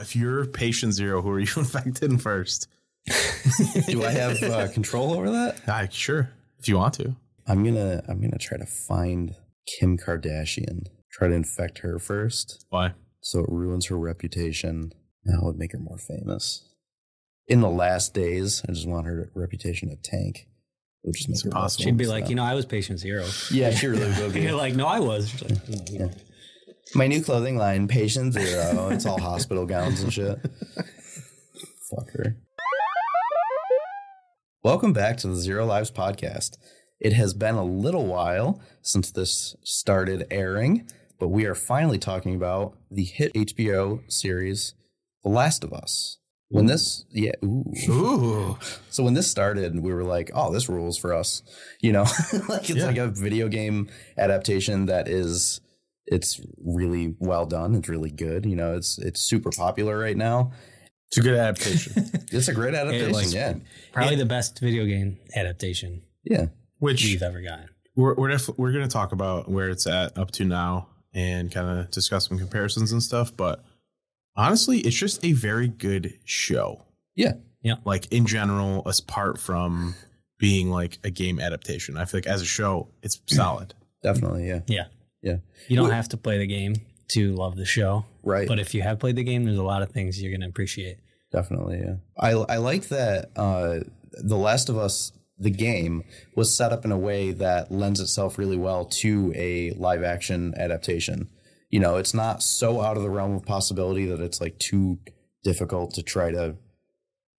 if you're patient zero, who are you infected first? Do I have uh, control over that? I sure, if you want to. I'm gonna I'm gonna try to find Kim Kardashian. Try to infect her first, Why? so it ruins her reputation. That would make her more famous. In the last days, I just want her reputation to tank. Which would just make It's her less impossible. She'd be like, you know, I was patient zero. yeah, she really will be. You're like, no, I was. She's like, "No, Yeah. My new clothing line, Patient Zero. It's all hospital gowns and shit. Fuck her. Welcome back to the Zero Lives podcast. It has been a little while since this started airing, but we are finally talking about the hit HBO series, The Last of Us. When this, yeah, ooh. Ooh, So when this started, we were like, "Oh, this rules for us," you know, like it's Yeah. like a video game adaptation that is, it's really well done. It's really good. You know, it's it's super popular right now. it's a good adaptation. It's a great adaptation. like- yeah, Probably the best video game adaptation yeah, Which we've ever gotten. we're we're, def- we're going to talk about where it's at up to now and kind of discuss some comparisons and stuff. But honestly, it's just a very good show. Yeah, yeah, Like in general, apart from being like a game adaptation, I feel like as a show, it's solid. definitely. Yeah, Yeah. Yeah. You don't Well- have to play the game to love the show. right. But if you have played the game, there's a lot of things you're going to appreciate. Definitely, yeah. I I like that uh The Last of Us the game was set up in a way that lends itself really well to a live action adaptation. You know, it's not so out of the realm of possibility that it's like too difficult to try to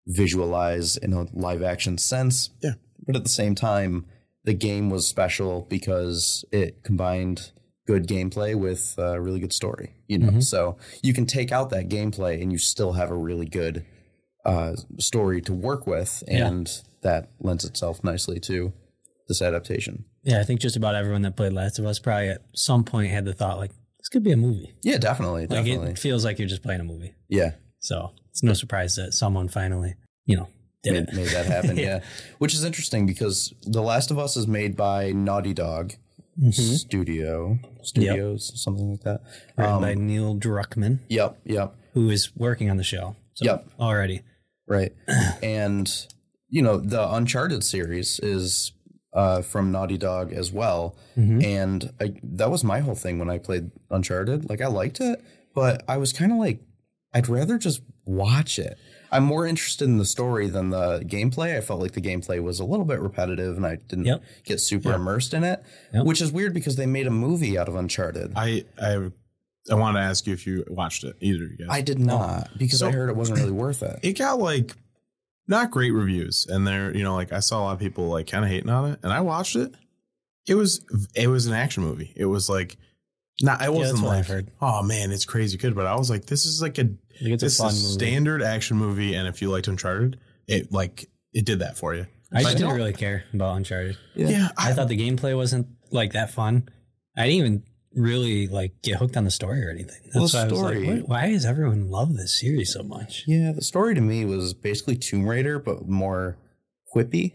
visualize in a live action sense. Yeah. But at the same time, the game was special because it combined good gameplay with a really good story. You know, Mhm. so you can take out that gameplay and you still have a really good uh, story to work with, Yeah. and that lends itself nicely to this adaptation. Yeah, I think just about everyone that played Last of Us probably at some point had the thought, like, this could be a movie. Yeah, definitely, Like, definitely. it feels like you're just playing a movie. yeah, So it's no surprise that someone finally, you know, did made, it. made that happen. Yeah. yeah. which is interesting because The Last of Us is made by Naughty Dog Mhm. Studio Studios, something like that. Written Um, by Neil Druckmann, Yep, yep, who is working on the show. So Yep. Already. right. and you know the Uncharted series is uh, from Naughty Dog as well, Mhm. and I, that was my whole thing when I played Uncharted. Like I liked it, but I was kind of like, I'd rather just watch it. I'm more interested in the story than the gameplay. I felt like the gameplay was a little bit repetitive, and I didn't Yep. get super Yeah. immersed in it, Yep. which is weird because they made a movie out of Uncharted. I, I I I want to ask you if you watched it either of you guys. did not because I heard it wasn't really worth it. it got like not great reviews and there you know like i saw a lot of people like kind of hating on it and i watched it it was it was an action movie it was like not it wasn't that's what like I've heard. oh man it's crazy good but i was like this is like a I think it's a fun a movie. standard action movie and if you liked uncharted it like it did that for you I just But- didn't really care about Uncharted. yeah, I thought the gameplay wasn't like that fun. I didn't even really like get hooked on the story or anything. Well, That's the why I was story- like, why does everyone love this series so much? Yeah, the story to me was basically Tomb Raider, but more quippy.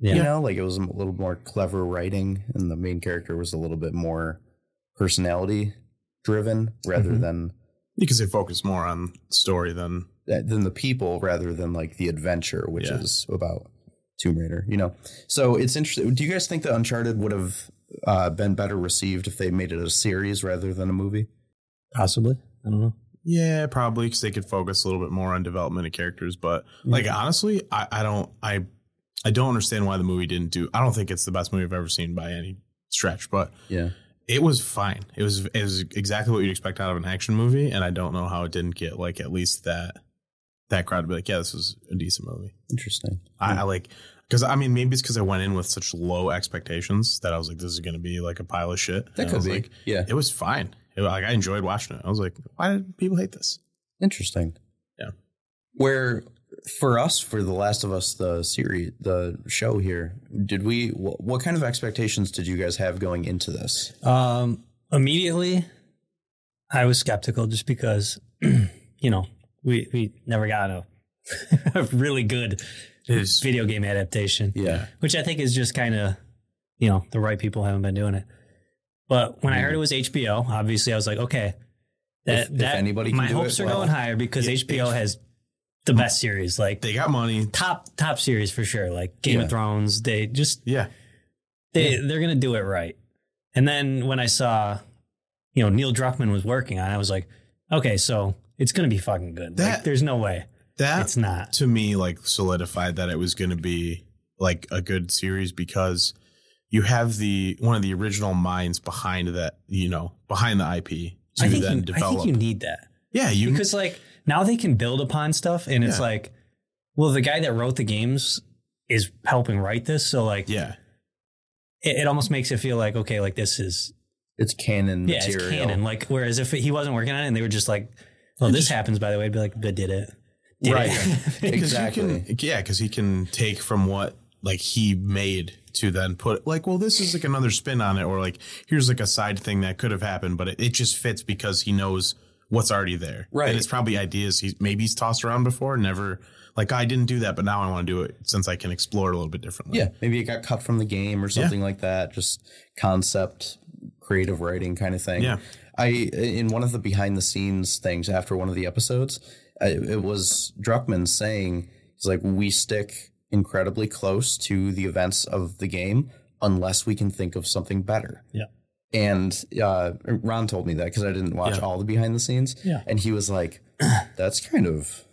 Yeah. You know, like it was a little more clever writing, and the main character was a little bit more personality driven rather Mhm. than because they focus more on story than than the people rather than like the adventure, which Yeah. is about Tomb Raider. You know, so it's interesting. Do you guys think that Uncharted would have uh, been better received if they made it a series rather than a movie? Possibly. I don't know. yeah probably because they could focus a little bit more on development of characters but like honestly I, I don't i i don't understand why the movie didn't do i don't think it's the best movie i've ever seen by any stretch but Yeah, it was fine it was it was exactly what you'd expect out of an action movie and i don't know how it didn't get like at least that that crowd to be like yeah this was a decent movie interesting. I, hmm. I like because i mean maybe it's because i went in with such low expectations that i was like this is going to be like a pile of shit That And could be. like yeah, it was fine It- like i enjoyed watching it i was like why did people hate this Interesting. Yeah. Where for us, for The Last of Us, the series, the show here, did we, what, what kind of expectations did you guys have going into this? Um, immediately, I was skeptical just because, you know, we, we never got a, a really good video game adaptation. Yeah. which I think is just kind of, you know, the right people haven't been doing it. But when I heard it was HBO, obviously I was like, okay, That, If- if that anybody can my hopes are well, going higher because yeah, HBO has the best series, like They got money. top top series for sure. Like Game Yeah. of Thrones, they just Yeah. they they're gonna do it right. And then when I saw, you know, Neil Druckmann was working on, it, I was like, okay, so it's gonna be fucking good. like, there's no way That it's not. to me like solidified that it was to be like a good series because you have the one of the original minds behind that you know behind the IP to I think then you, I think you need that yeah, you because like now they can build upon stuff, and it's Yeah. like, well, the guy that wrote the games is helping write this, so like, yeah it, it almost makes it feel like okay, like this is It's canon yeah, material. it's canon. Like, whereas if he wasn't working on it and they were just like, well, this happens by the way, I'd be like, but did it? Did Right. it? 'Cause you Exactly. can- yeah, because he can take from what like he made to then put like, well, this is like another spin on it, or like here's like a side thing that could have happened, but it, it just fits because he knows what's already there. Right. and it's probably ideas he maybe he's tossed around before, never like I didn't do that, but now I want to do it since I can explore it a little bit differently. Yeah, maybe it got cut from the game or something like that. Just concept, creative writing kind of thing. Yeah. I in one of the behind the scenes things after one of the episodes, I, it was Druckmann saying he's like we stick incredibly close to the events of the game unless we can think of something better. Yeah. And uh, Ron told me that because I didn't watch Yeah. all the behind the scenes. Yeah. And he was like, that's kind of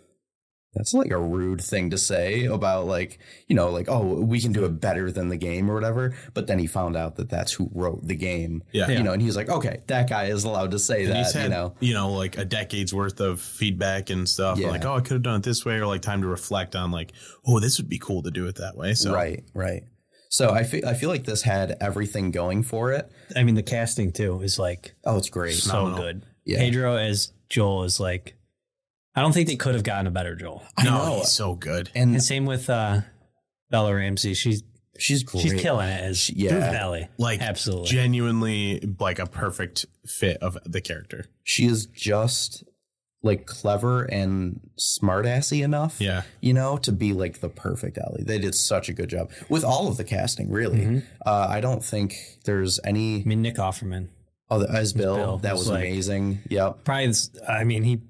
that's like a rude thing to say about like you know like oh we can do it better than the game or whatever but then he found out that that's who wrote the game Yeah. you know and he's like okay that guy is allowed to say And that had, you know you know, like a decade's worth of feedback and stuff. Yeah. Like, oh, I could have done it this way, or like time to reflect on, like, oh, this would be cool to do it that way. So, right right so I feel I feel like this had everything going for it I mean, the casting too is like oh it's great so Phenomenal. good. Yeah. Pedro as Joel is like, I don't think they could have gotten a better Joel. I no, know he's so good. and And same with uh, Bella Ramsey. She's she's great she's killing it as She- yeah. Ellie. Like, absolutely. genuinely, like a perfect fit of the character. she is just like clever and smartassy enough Yeah. you know, to be like the perfect Ellie. They did such a good job with all of the casting, really. Mm-hmm. Uh, I don't think there's any. I mean, Nick Offerman. Oh, the, as Bill, Bill that was was like- amazing. Yep. Probably, I mean, he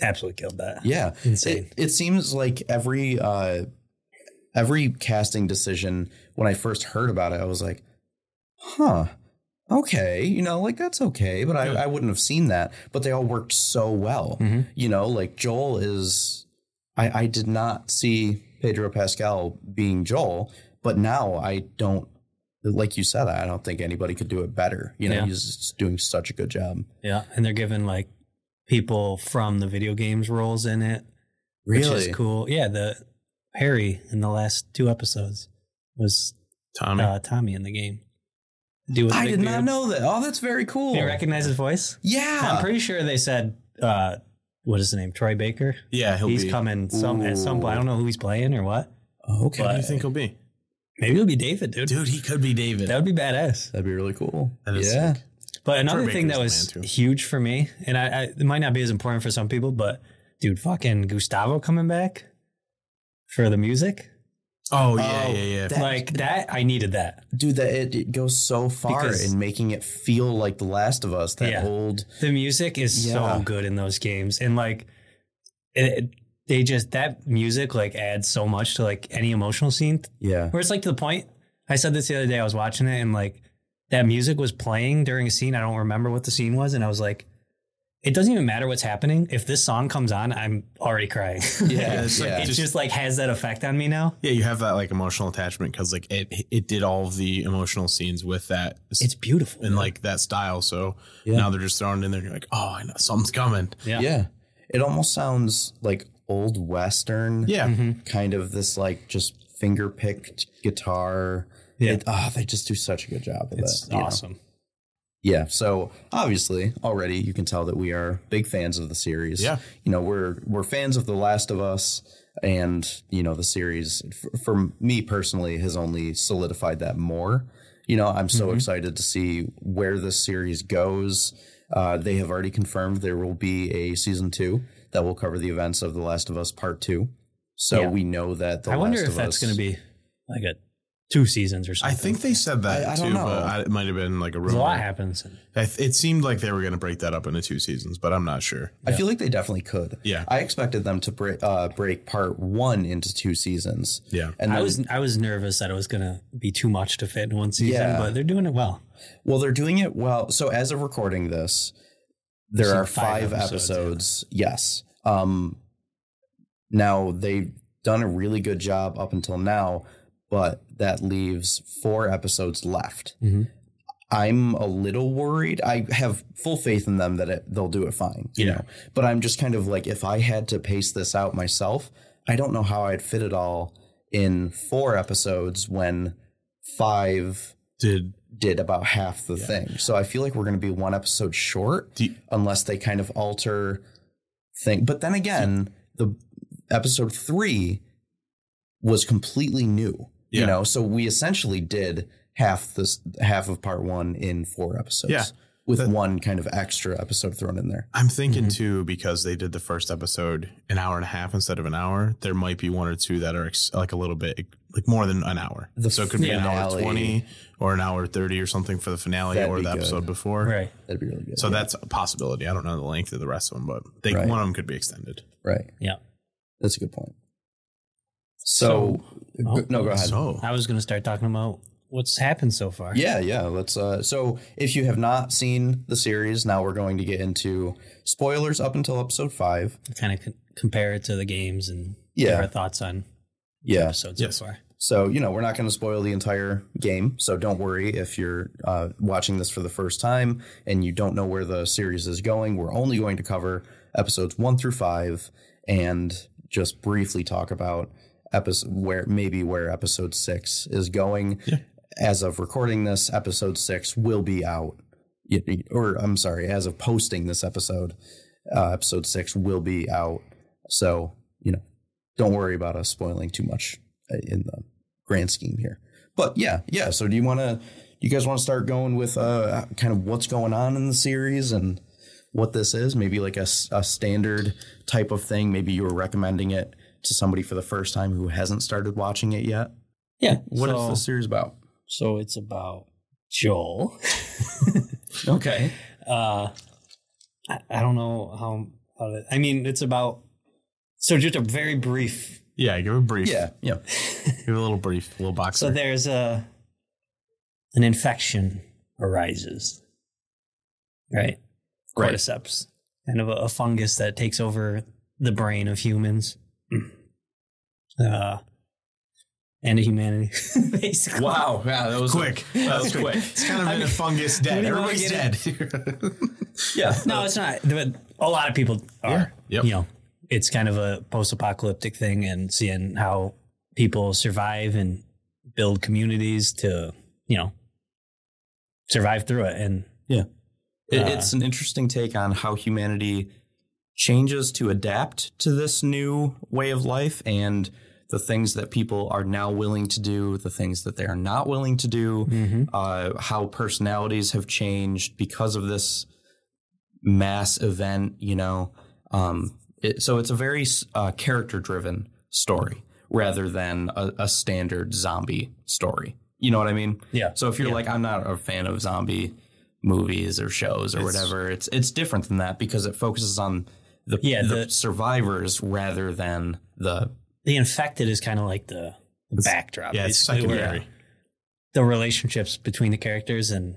absolutely killed that. Yeah. Insane. It, it seems like every uh, every casting decision when I first heard about it, I was like, huh. Okay, you know, like that's okay, but I, I wouldn't have seen that. But they all worked so well. Mhm. You know, like Joel is I, I did not see Pedro Pascal being Joel, but now I don't like you said, I don't think anybody could do it better. You know, Yeah. he's doing such a good job. Yeah. And they're giving like people from the video games roles in it, which is cool. Yeah. The Harry in the last two episodes was Tommy. uh, Tommy in the game. Do with I did not beard. know that. Oh, that's very cool. You recognize his voice? Yeah. I'm pretty sure they said, uh, what is his name? Troy Baker. yeah, he'll he's be. coming some at some point. I don't know who he's playing or what. okay. What do you think he'll be? Maybe it'll be David, dude. Dude, he could be David. That would be badass. That'd be really cool. That is yeah. sick. But another Troy thing that was the man, too. huge for me, and I, I it might not be as important for some people, but dude, fucking Gustavo coming back for the music, Oh yeah, Oh, yeah, yeah. that- like that, I needed that. Dude, that it, it goes so far Because- in making it feel like The Last of Us, that Yeah. old The music is Yeah. so good in those games, and like it, it- they just that music like adds so much to like any emotional scene. Yeah. Where it's like to the point. I said this the other day. I was watching it, and like that music was playing during a scene. I don't remember what the scene was, and I was like. It doesn't even matter what's happening. If this song comes on, I'm already crying. Yeah. it's like yeah. it just- just like has that effect on me now. Yeah, you have that like emotional attachment because like it it did all of the emotional scenes with that It's beautiful. and like that style. So Yeah. now they're just throwing it in there. And you're like, oh, I know something's coming. yeah. yeah. It almost sounds like old Western. Yeah, Mhm. Kind of this like just finger picked guitar. Yeah. It, oh, they just do such a good job with It's it. you know? Yeah. So obviously, already you can tell that we are big fans of the series. Yeah. You know, we're we're fans of The Last of Us, and you know the series for, for me personally has only solidified that more. You know, I'm so excited to see where this series goes. Uh, they have already confirmed there will be a season two that will cover the events of The Last of Us Part Two. So Yeah. we know that the I wonder Last if of that's going to be like a two seasons or something. I think they said that I- I too, don't know. but I, it might have been like a 'Cause a lot rumor. happens. I th- it seemed like they were going to break that up into two seasons, but I'm not sure. I feel like they definitely could. Yeah. I expected them to break uh, break part one into two seasons. Yeah. and I then, was I was nervous that it was gonna be too much to fit in one season, Yeah. but they're doing it well. well, they're doing it well. So as of recording this, there seen are five five, episodes, episodes. Yes. Um. Now they've done a really good job up until now, but that leaves four episodes left. Mhm. I'm a little worried. I have full faith in them that it, they'll do it fine, you Yeah. know. But I'm just kind of like, if I had to pace this out myself, I don't know how I'd fit it all in four episodes when five Did did about half the thing. So I feel like we're going to be one episode short you- unless they kind of alter thing. But then again, the episode three was completely new. You know, so we essentially did half this half of part one in four episodes. Yeah. With That- one kind of extra episode thrown in there. I'm thinking Mm-hmm. too because they did the first episode an hour and a half instead of an hour. There might be one or two that are ex- like a little bit like more than an hour. The so it could be an hour twenty or an hour thirty or something for the finale That'd or be the good. episode before. Right. That'd be really good. So that's a possibility. I don't know the length of the rest of them, but they, Right. one of them could be extended. right. Yeah. That's a good point. So, oh, no, go ahead. So I was gonna start talking about what's happened so far. Yeah, yeah. Let's. Uh, so, if you have not seen the series, now we're going to get into spoilers up until episode five. Kind of con- compare it to the games and Yeah. give our thoughts on Yeah. episodes Yes. so far. So, you know, we're not going to spoil the entire game. So, don't worry if you're uh, watching this for the first time and you don't know where the series is going. We're only going to cover episodes one through five and just briefly talk about episode where maybe where episode six is going. As of recording this, episode six will be out. Or, I'm sorry, as of posting this episode, uh, episode six will be out. So, you know, don't worry about us spoiling too much uh, in the grand scheme here. But yeah, yeah. So do you want to? You guys want to start going with uh, kind of what's going on in the series and what this is? Maybe like a, a standard type of thing. Maybe you were recommending it to somebody for the first time who hasn't started watching it yet. Yeah. What is so, the series about? So it's about Joel. Okay. uh, I, I don't know how. how to, I mean, it's about. So just a very brief. yeah, give a brief. Yeah. Yeah. give a little brief, little box. So there's a an infection arises, right? Right. Cordyceps, kind of a, a fungus that takes over the brain of humans, uh, and humanity, basically. Wow. Yeah. That was quick. That was quick. quick. It's kind of I been a fungus dead. do Everybody's dead. Yeah. No, it's not. But a lot of people are. Yep. You know, it's kind of a post-apocalyptic thing, and seeing how people survive and build communities to, you know, survive through it. And Yeah. It, Uh, it's an interesting take on how humanity changes to adapt to this new way of life and the things that people are now willing to do, the things that they are not willing to do, uh, how personalities have changed because of this mass event, you know. Um, it, so it's a very uh, character driven story rather than a, a standard zombie story. You know what I mean? Yeah. So if you're Yeah. like, I'm not a fan of zombie movies or shows or It's- whatever, it's it's different than that because it focuses on the, Yeah, the the- survivors rather than the the infected is kind of like the, the backdrop. yeah, it's basically, where secondary. The relationships between the characters and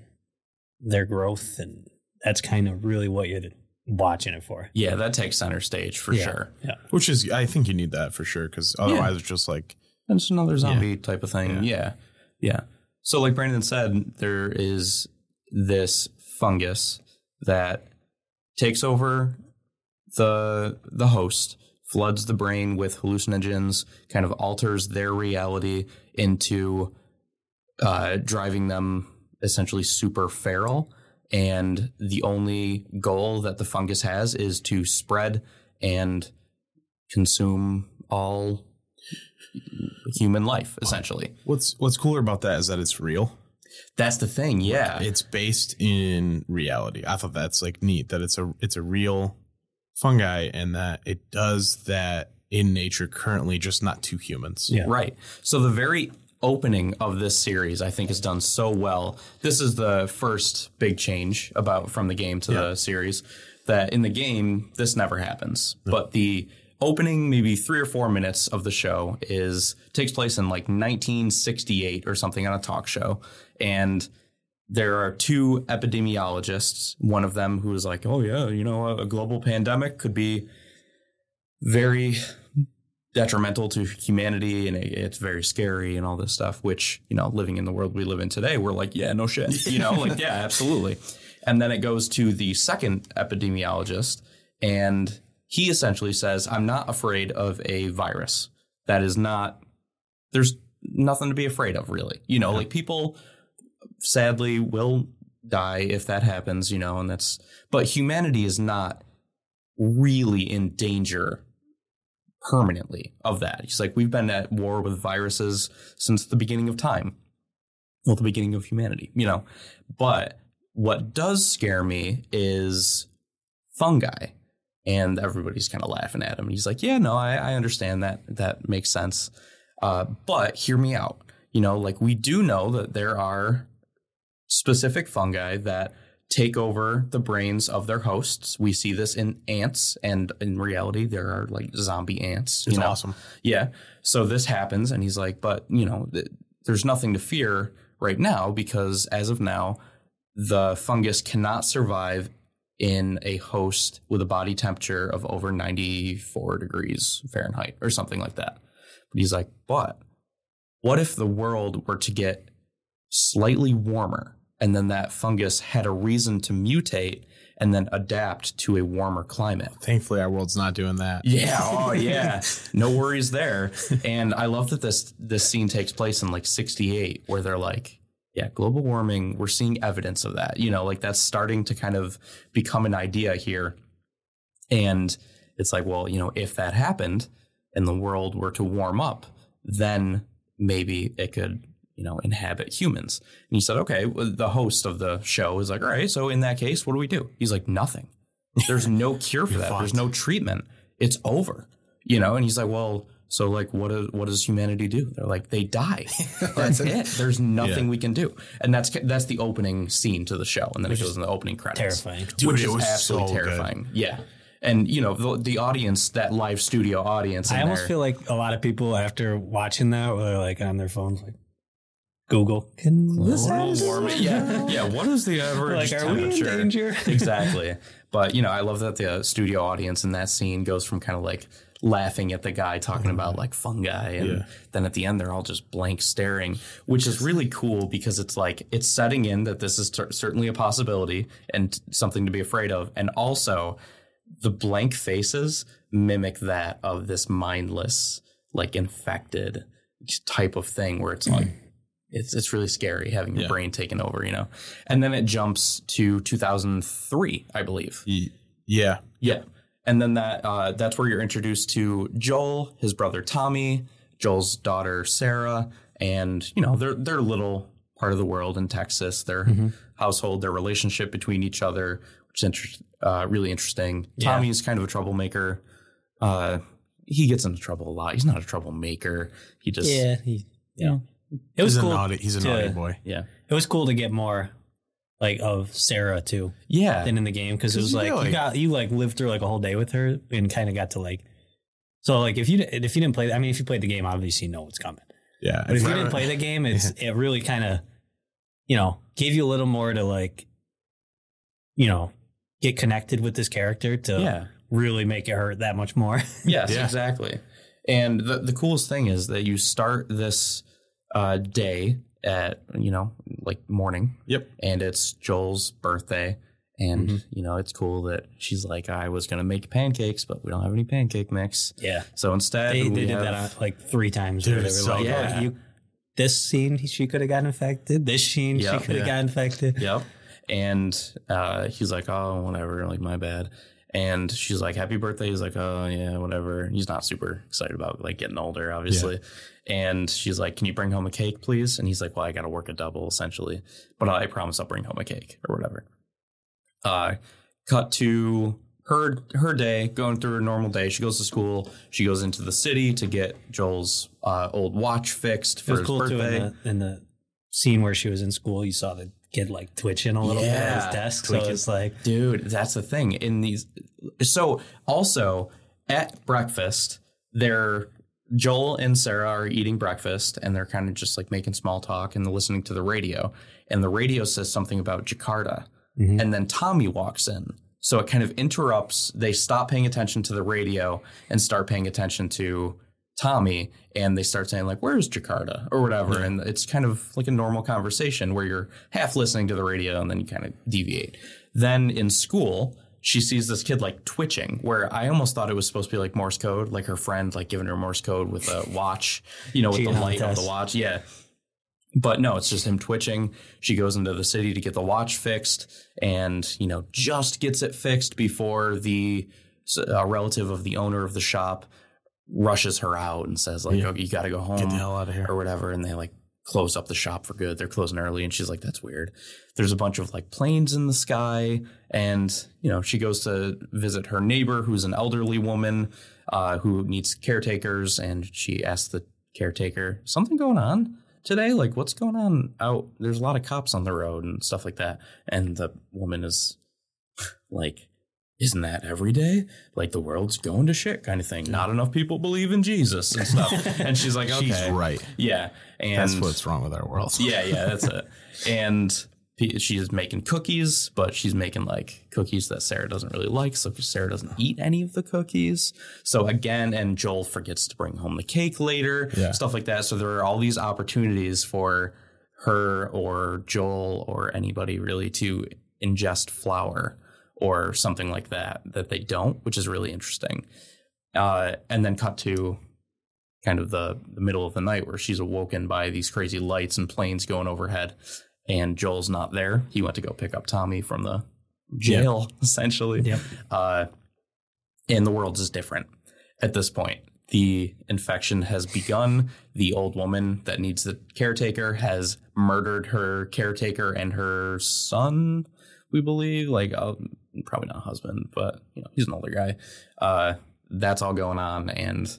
their growth, and that's kind of really what you're watching it for. yeah that takes center stage for Yeah. sure. Yeah. Which is, I think you need that for sure, because otherwise it's just like, It's another zombie type of thing. Yeah. Yeah. yeah. So like Brandon said, there is this fungus that takes over the the host, floods the brain with hallucinogens, kind of alters their reality into uh, driving them essentially super feral. And the only goal that the fungus has is to spread and consume all human life, essentially. what's what's cooler about that is that it's real. That's the thing. Yeah. It's based in reality. I thought that's like neat that it's a it's a real fungi and that it does that in nature currently, just not to humans. Yeah. Right. So the very opening of this series I think is done so well. This is the first big change about from the game to the series that in the game this never happens. But the opening maybe 3 or 4 minutes of the show is takes place in like 1968 or something on a talk show and there are two epidemiologists, one of them who is like, "Oh yeah, you know, a global pandemic could be very detrimental to humanity and it- it's very scary and all this stuff which you know living in the world we live in today we're like yeah no shit you know like yeah absolutely. And then it goes to the second epidemiologist and he essentially says i'm not afraid of a virus. That is not there's nothing to be afraid of really. You know like people sadly will die if that happens you know and that's but humanity is not really in danger permanently of that. He's like, we've been at war with viruses since the beginning of time. Well, the beginning of humanity, you know. But what does scare me is fungi. And everybody's kind of laughing at him. He's like, yeah, no, I, I understand that. That makes sense. Uh, but hear me out. You know, like we do know that there are specific fungi that take over the brains of their hosts. We see this in ants, and in reality, there are like zombie ants. It's you know? awesome. Yeah. So this happens, and he's like, but you know, th- there's nothing to fear right now because as of now, the fungus cannot survive in a host with a body temperature of over 94 degrees Fahrenheit or something like that. But he's like, but what if the world were to get slightly warmer and then that fungus had a reason to mutate and then adapt to a warmer climate? Thankfully, our world's not doing that. Yeah, oh yeah. No worries there. And I love that this this scene takes place in like 68 where they're like, yeah, global warming, we're seeing evidence of that. You know, like that's starting to kind of become an idea here. And it's like, well, you know, if that happened and the world were to warm up, then maybe it could, you know, inhabit humans. And he said, okay, well, the host of the show is like, all right, so in that case, what do we do? He's like, nothing. There's no cure for that. There's no treatment. It's over. You know, and he's like, well, so like what is, what does humanity do? They're like they die. That's it. There's nothing Yeah. we can do. And that's that's the opening scene to the show and then it goes in the opening credits. terrifying. Dude, which it is was absolutely so good. terrifying. Yeah. And you know, the, the audience, that live studio audience I almost there, feel like a lot of people after watching that were like on their phones, like Google. Can this global happen? warming. Yeah, yeah. What is the average Like, are we in temperature? danger? exactly. But you know, I love that the uh, studio audience in that scene goes from kind of like laughing at the guy talking about mm-hmm. like fungi, and Yeah. then at the end they're all just blank staring, which is really cool because it's like it's setting in that this is cer- certainly a possibility and something to be afraid of, and also the blank faces mimic that of this mindless, like infected type of thing where it's like it's it's really scary having your Yeah. brain taken over, you know. And then it jumps to 2003, I believe. Yeah. Yeah. And then that uh, that's where you're introduced to Joel, his brother Tommy, Joel's daughter Sarah, and you know their their little part of the world in Texas, their household, their relationship between each other, which is inter- uh, really interesting. Yeah. Tommy's kind of a troublemaker. Uh, he gets into trouble a lot. He's not a troublemaker. He just Yeah, he, you know, it was He's cool. a naughty. He's a to- naughty boy. yeah It was cool to get more like of Sarah too yeah than in the game because it was you like feel you got you like lived through like a whole day with her and kind of got to like. So like if you if you didn't play, I mean, if you played the game, obviously you know what's coming. Yeah. But if you didn't play the game, it's it really kind of, you know, gave you a little more to like, you know, get connected with this character to yeah. really make it hurt that much more. Yes, Yeah. exactly. And the the coolest thing is that you start this uh, day at you know like morning, Yep. and it's Joel's birthday, and Mm-hmm. you know it's cool that she's like, I was gonna make pancakes, but we don't have any pancake mix, yeah, so instead they, we they did have- that like three times. Dude, they so like, good. "Oh, you, this scene she could have got infected. This scene Yeah, she could have yeah. got infected. Yep. And uh, he's like, oh, whatever, like my bad. And she's like, happy birthday. He's like, oh, yeah, whatever. He's not super excited about like getting older, obviously. And she's like, can you bring home a cake, please? And he's like, well, I got to work a double essentially, but I promise I'll bring home a cake or whatever. Uh, cut to her her day going through her normal day. She goes to school. She goes into the city to get Joel's uh, old watch fixed for his cool too birthday. in the, in the scene where she was in school. You saw the kid like twitching a little bit at his desk. tweaking. So it's like, Dude, that's the thing. In these, so also at breakfast, they're Joel and Sarah are eating breakfast, and they're kind of just like making small talk and listening to the radio. And the radio says something about Jakarta, Mhm. and then Tommy walks in. So it kind of interrupts. They stop paying attention to the radio and start paying attention to Tommy, and they start saying like, "Where's Jakarta?" or whatever. And it's kind of like a normal conversation where you're half listening to the radio and then you kind of deviate. Then in school, she sees this kid like twitching, where I almost thought it was supposed to be like Morse code, like her friend like giving her Morse code with a watch, you know, with the light of the watch. Yeah. But no, it's just him twitching. She goes into the city to get the watch fixed and, you know, just gets it fixed before the uh, relative of the owner of the shop rushes her out and says, like, Yeah. oh, you got to go home Get the hell out of here. or whatever. And they like close up the shop for good. They're closing early. And she's like, that's weird. There's a bunch of like planes in the sky. And, you know, she goes to visit her neighbor who's an elderly woman uh, who needs caretakers. And she asks the caretaker, something going on today? Like, what's going on out? There's a lot of cops on the road and stuff like that. And the woman is like, isn't that every day? Like the world's going to shit kind of thing. Not enough people believe in Jesus and stuff. and she's like, okay. She's right. Yeah. And That's what's wrong with our world. yeah, yeah, that's it. And she's making cookies, but she's making like cookies that Sarah doesn't really like. So Sarah doesn't eat any of the cookies. So again, and Joel forgets to bring home the cake later, Yeah. stuff like that. So there are all these opportunities for her or Joel or anybody really to ingest flour or something like that that they don't, which is really interesting. Uh, and then cut to kind of the, the middle of the night where she's awoken by these crazy lights and planes going overhead and Joel's not there. He went to go pick up Tommy from the jail, essentially. Yep. Uh, and the world is different at this point. The infection has begun. The old woman that needs the caretaker has murdered her caretaker and her son, we believe. Like, uh, probably not husband, but you know, he's an older guy. Uh, that's all going on. And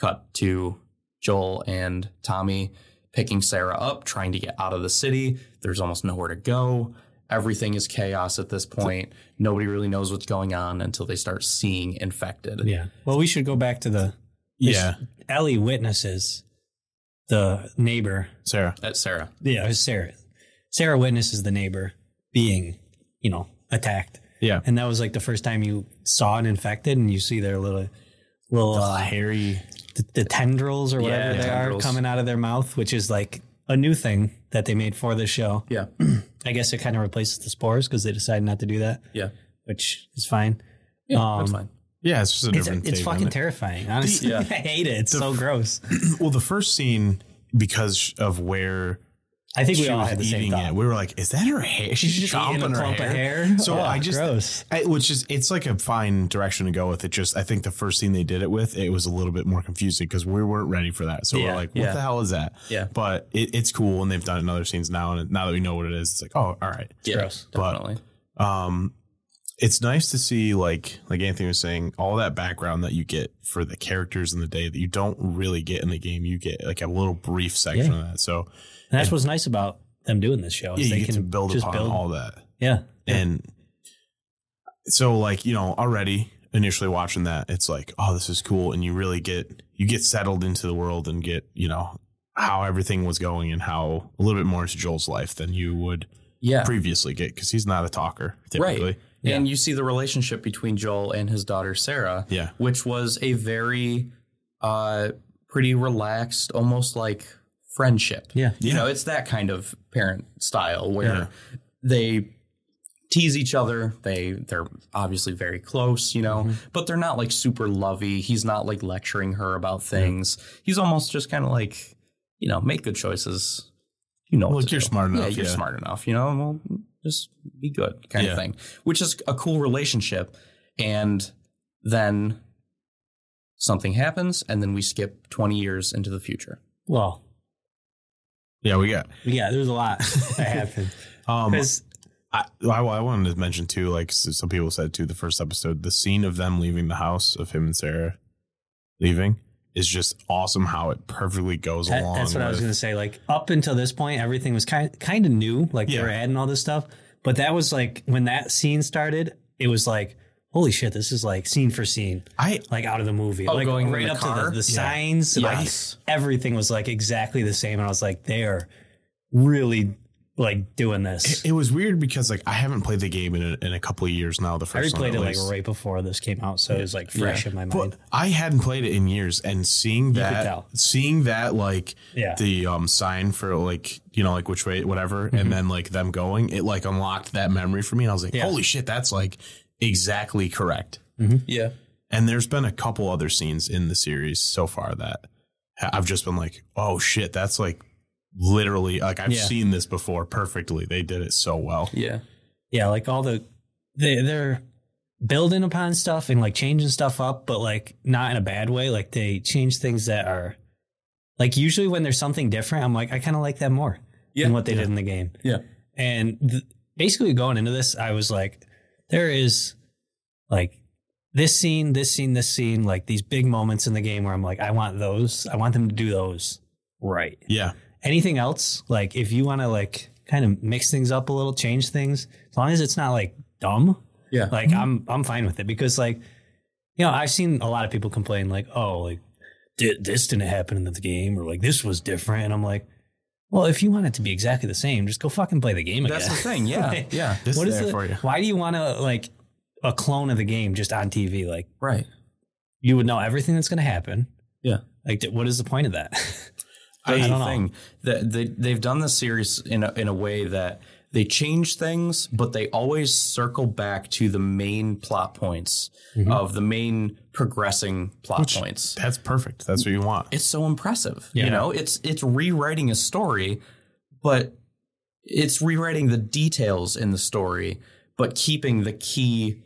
cut to Joel and Tommy picking Sarah up, trying to get out of the city. There's almost nowhere to go. Everything is chaos at this point. Nobody really knows what's going on until they start seeing infected. yeah. Well, we should go back to the Yeah. Ellie witnesses the neighbor. Sarah. That's Sarah. Yeah, it was Sarah. Sarah witnesses the neighbor being, you know, attacked. Yeah. And that was like the first time you saw an infected and you see their little little uh, hairy. the, the tendrils or whatever Yeah, they tendrils. are coming out of their mouth, which is like a new thing that they made for this show. Yeah. I guess it kind of replaces the spores because they decided not to do that, Yeah. which is fine. Yeah. that's Um, fine. Yeah, it's just a It's, different it's take fucking it. terrifying. Honestly, Yeah. I hate it. It's so gross. Well, the first scene, because of where I think we all had the same thought. it, we were like, "Is that her hair? She's just eating chomping her hair." hair? So Oh, I just, gross. I, which is, it's like a fine direction to go with it. Just, I think the first scene they did it with, it was a little bit more confusing because we weren't ready for that. So Yeah, we're like, "What yeah. the hell is that?" Yeah. But it, it's cool, and they've done it in other scenes now, and now that we know what it is, it's like, "Oh, all right." Yeah. gross. But- Definitely. um it's nice to see like like anthony was saying all that background that you get for the characters in the day that you don't really get in the game you get like a little brief section Yeah. of that so And that's what's nice about them doing this show. is yeah they you get can to build upon build. all that Yeah. and so like you know already initially watching that it's like oh this is cool and you really get you get settled into the world and get you know how everything was going and how a little bit more into joel's life than you would Yeah. previously get because he's not a talker typically Right. And you see the relationship between Joel and his daughter Sarah, Yeah. which was a very uh pretty relaxed, almost like friendship. Yeah. You Yeah. know, it's that kind of parent style where Yeah. they tease each other. They they're obviously very close, you know, but they're not like super lovey. He's not like lecturing her about things. He's almost just kind of like, you know, make good choices. You know, Look, you're do. smart Yeah, enough, you're yeah. smart enough. You know, well, just be good, kind Yeah. of thing. Which is a cool relationship. And then something happens, and then we skip 20 years into the future. Well, yeah we got yeah, there's a lot that happened. um I, I, I wanted to mention too, like s- some people said too, the first episode, the scene of them leaving the house of him and Sarah leaving is just awesome. How it perfectly goes That- along. that's what I was going to say. Like up until this point, everything was kind kind of new. Like Yeah. they were adding all this stuff, but that was like when that scene started. It was like, holy shit, this is like scene for scene, I like out of the movie. Oh, like going right up car? to the, the Yeah. signs. like, Yes. everything was like exactly the same, and I was like, they are really like doing this. it was weird because like I haven't played the game in a, in a couple of years now. The I first I played it like right before this came out, so it was like fresh in my mind. But I hadn't played it in years, and seeing that, seeing that, like Yeah. the um sign for like you know like which way whatever, and then like them going, it like unlocked that memory for me, and I was like, Yeah. holy shit, that's like exactly correct. Yeah. And there's been a couple other scenes in the series so far that I've just been like, oh shit, that's like literally like I've Yeah. seen this before perfectly. They did it so well. Yeah. yeah, like all the they they're building upon stuff and like changing stuff up, but like not in a bad way. Like they change things that are like usually when there's something different, I'm like I kind of like that more Yeah, than what they did in the game. Yeah. And th- basically going into this, I was like, there is like this scene, this scene, this scene, like these big moments in the game where I'm like, I want those. I want them to do those right Yeah. Anything else like if you want to like kind of mix things up a little change things as long as it's not like dumb Yeah. like i'm i'm fine with it because like you know i've seen a lot of people complain like oh like "Di- this didn't happen in the game or like this was different and i'm like well if you want it to be exactly the same just go fucking play the game again That's the thing. Yeah. Like, yeah. This what is is there the, for you. why do you want to like a clone of the game just on tv like Right. you would know everything that's going to happen Yeah. like what is the point of that I the don't know. thing. That they they've done this series in a, in a way that they change things, but they always circle back to the main plot points Mm-hmm. of the main progressing plot points. That's perfect. That's what you want. It's so impressive. Yeah. You know, it's it's rewriting a story, but it's rewriting the details in the story, but keeping the key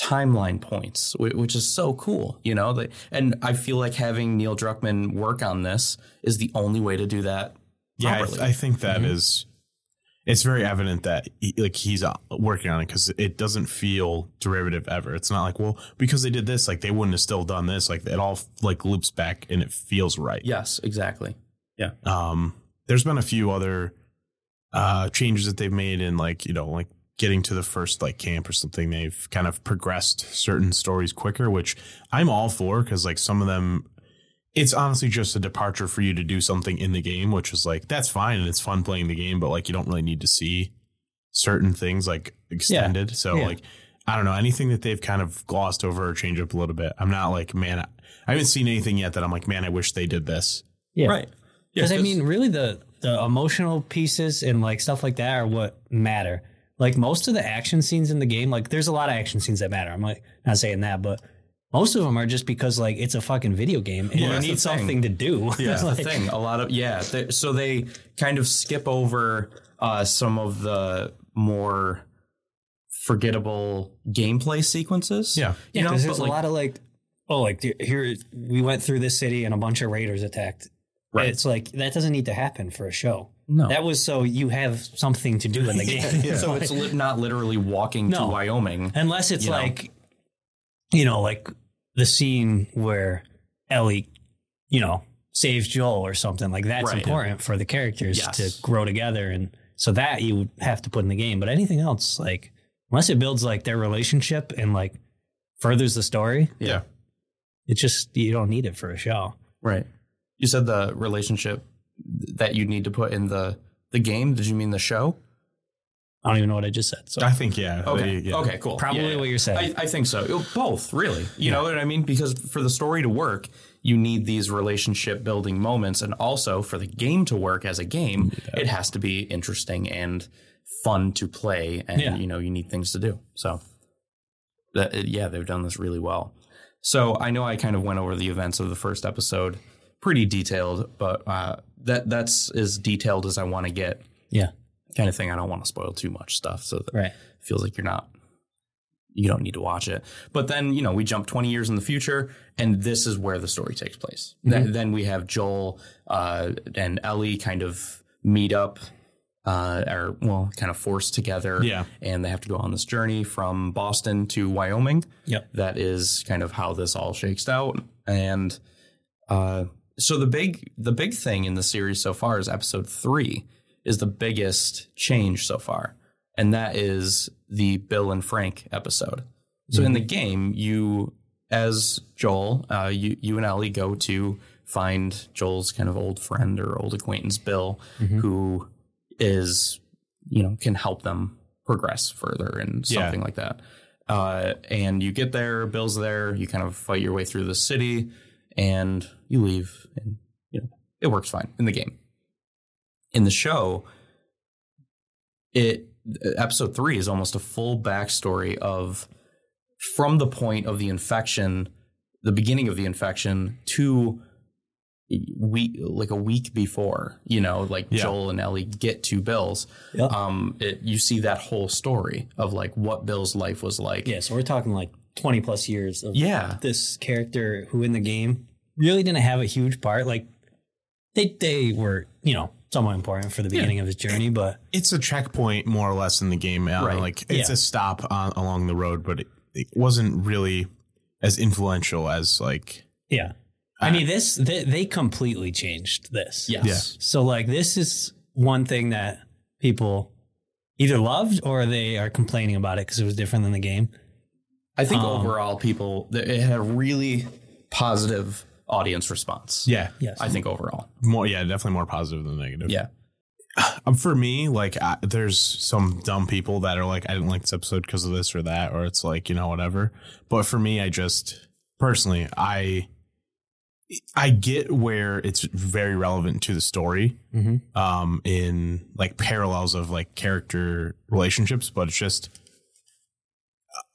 timeline points, which is so cool. You know, and I feel like having Neil Druckmann work on this is the only way to do that. Yeah, I, th- I think that Mm-hmm. is. It's very evident that he, like he's uh, working on it because it doesn't feel derivative ever. It's not like well because they did this like they wouldn't have still done this like it all like loops back and it feels right. yes, exactly. Yeah. Um, there's been a few other uh changes that they've made in like you know like getting to the first like camp or something. They've kind of progressed certain stories quicker, which I'm all for because like some of them it's honestly just a departure for you to do something in the game, which is like that's fine and it's fun playing the game, but like you don't really need to see certain things like extended. So Yeah. like I don't know anything that they've kind of glossed over or changed up a little bit. I'm not like man, I, I haven't seen anything yet that I'm like man, I wish they did this. yeah Right. Yeah, Because I mean, really, the the emotional pieces and like stuff like that are what matter. Like most of the action scenes in the game, like there's a lot of action scenes that matter. I'm like not saying that, but most of them are just because like it's a fucking video game and Well, you need something to do. Yeah, Like, the thing. A lot of yeah. They, so they kind of skip over uh, some of the more forgettable gameplay sequences. Yeah. Yeah, you know, because but there's like, a lot of like, oh, like here we went through this city and a bunch of raiders attacked. Right. It's like that doesn't need to happen for a show. No. That was so you have something to do in the game. so it's li- not literally walking to Wyoming. Unless it's you know. like, you know, like the scene where Ellie, you know, saves Joel or something like that's Right. important for the characters Yes. to grow together, and so that you would have to put in the game. But anything else, like unless it builds like their relationship and like furthers the story, Yeah. it just you don't need it for a show. Right. You said the relationship that you need to put in the the game. Did you mean the show? I don't even know what I just said. So I think yeah. Okay. they- yeah. Okay. Cool. Probably Yeah, yeah. what you're saying. I, I think so. Both, really. You know what I mean? Because for the story to work, you need these relationship building moments, and also for the game to work as a game, it has to be interesting and fun to play, and Yeah. you know you need things to do. So, that, yeah, they've done this really well. So I know I kind of went over the events of the first episode, pretty detailed, but uh, that that's as detailed as I want to get. yeah, Kind of thing. I don't want to spoil too much stuff, so that right. feels like you're not you don't need to watch it but then you know we jump 20 years in the future and this is where the story takes place Th- then we have joel uh, and ellie kind of meet up uh, are well kind of forced together. Yeah. and they have to go on this journey from Boston to Wyoming. Yep. That is kind of how this all shakes out, and uh, so the big the big thing in the series so far is episode three is the biggest change so far, and that is the Bill and Frank episode. So in the game, you as Joel, uh, you you and Ellie go to find Joel's kind of old friend or old acquaintance Bill, who is you know can help them progress further and Yeah. something like that. Uh, and you get there, Bill's there, you kind of fight your way through the city, and you leave, and you know it works fine in the game. In the show, it episode three is almost a full backstory of from the point of the infection, the beginning of the infection to week like a week before, you know, like Yeah. Joel and Ellie get to Bill's. Yeah. Um, it, you see that whole story of like what Bill's life was like. Yeah, so we're talking like 20 plus years of Yeah. this character who in the game really didn't have a huge part. Like they they were, you know, somewhat important for the beginning of his journey, but It's a checkpoint more or less in the game. uh, Right. Like it's Yeah. a stop on, along the road, but it, it wasn't really as influential as like yeah. I mean, this they, they completely changed this. Yes. So like this is one thing that people either loved or they are complaining about it because it was different than the game. I think Um, overall people it had a really positive audience response. yeah, Yes. I think overall. more yeah, definitely more positive than negative. Yeah. Um, for me, like I, there's some dumb people that are like, I didn't like this episode because of this or that, or it's like you know whatever. But for me, I just personally, I I get where it's very relevant to the story, Mhm. um, in like parallels of like character relationships, but it's just,